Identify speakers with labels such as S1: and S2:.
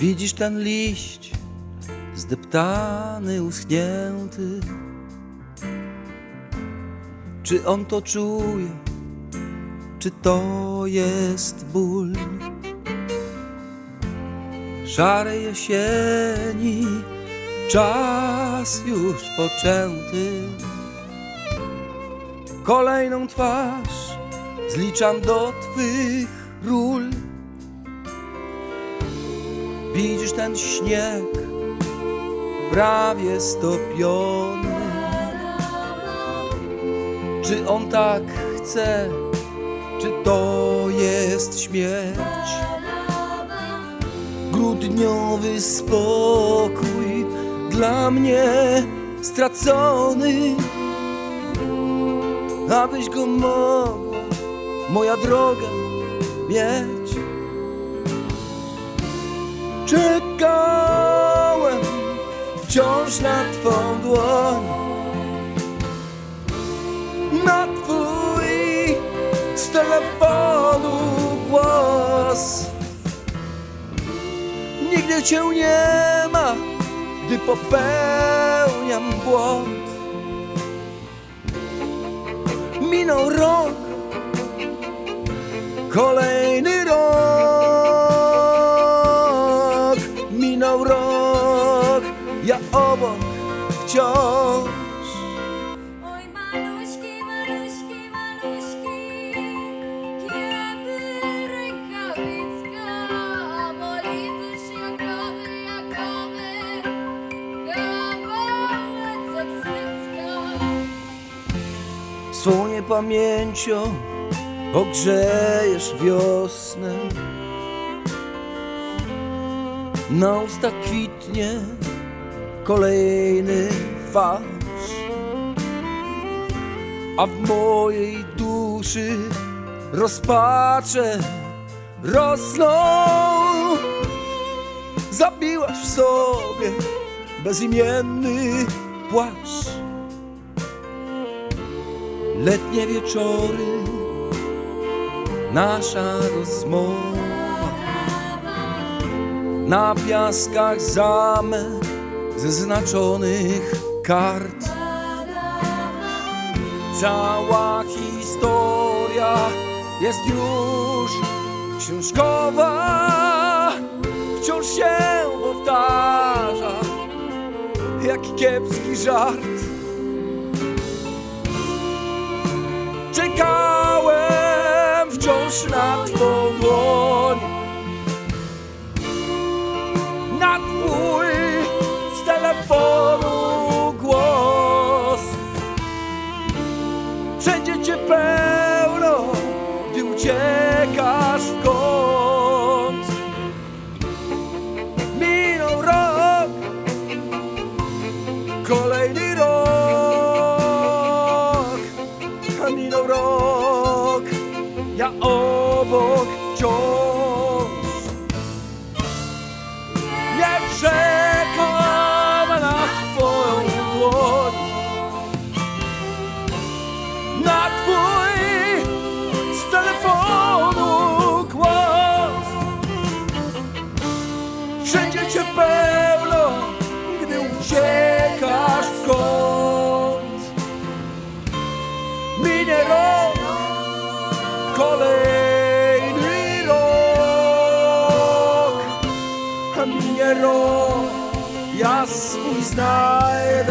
S1: Widzisz ten liść zdeptany, uschnięty Czy on to czuje? Czy to jest ból? Szarej jesieni Czas już poczęty Kolejną twarz Zliczam do twych ról Widzisz ten śnieg? Prawie stopiony. Czy on tak chce, czy to jest śmierć? Grudniowy spokój dla mnie stracony. Abyś go mogła, moja droga, mieć Czekałem wciąż na Twą dłoń. Na Twój z telefonu głos. Nigdy Cię nie ma, gdy popełniam błąd. Minął rok, kolejny rok wciąż.
S2: Oj maluśki, maluśki, maluśki Kiedy rękawiczka Boli tuż jakowy, jakowy Kawałek jak sycka
S1: Swą niepamięcią ogrzejesz wiosnę. Na usta kwitnie kolejny farsz. A w mojej duszy rozpacze rosną. Zabiłaś w sobie bezimienny płaszcz Letnie wieczory, nasza rozmowa. Na piaskach zamek ze znaczonych kart. Cała historia jest już książkowa Wciąż się powtarza jak kiepski żart. Czekałem wciąż na Twą ja obok wciąż nie czekam na Twoją dłoń, na Twój z telefonu głos. Wszędzie Cię pełno, gdy uciekasz w kąt. Rok, rok, a